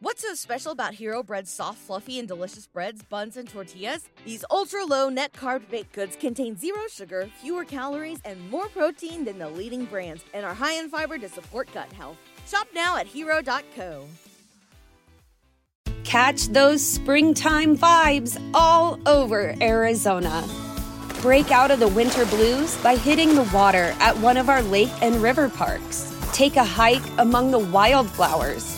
What's so special about Hero Bread's soft, fluffy, and delicious breads, buns, and tortillas? These ultra low net carb baked goods contain zero sugar, fewer calories, and more protein than the leading brands, and are high in fiber to support gut health. Shop now at hero.co. Catch those springtime vibes all over Arizona. Break out of the winter blues by hitting the water at one of our lake and river parks. Take a hike among the wildflowers.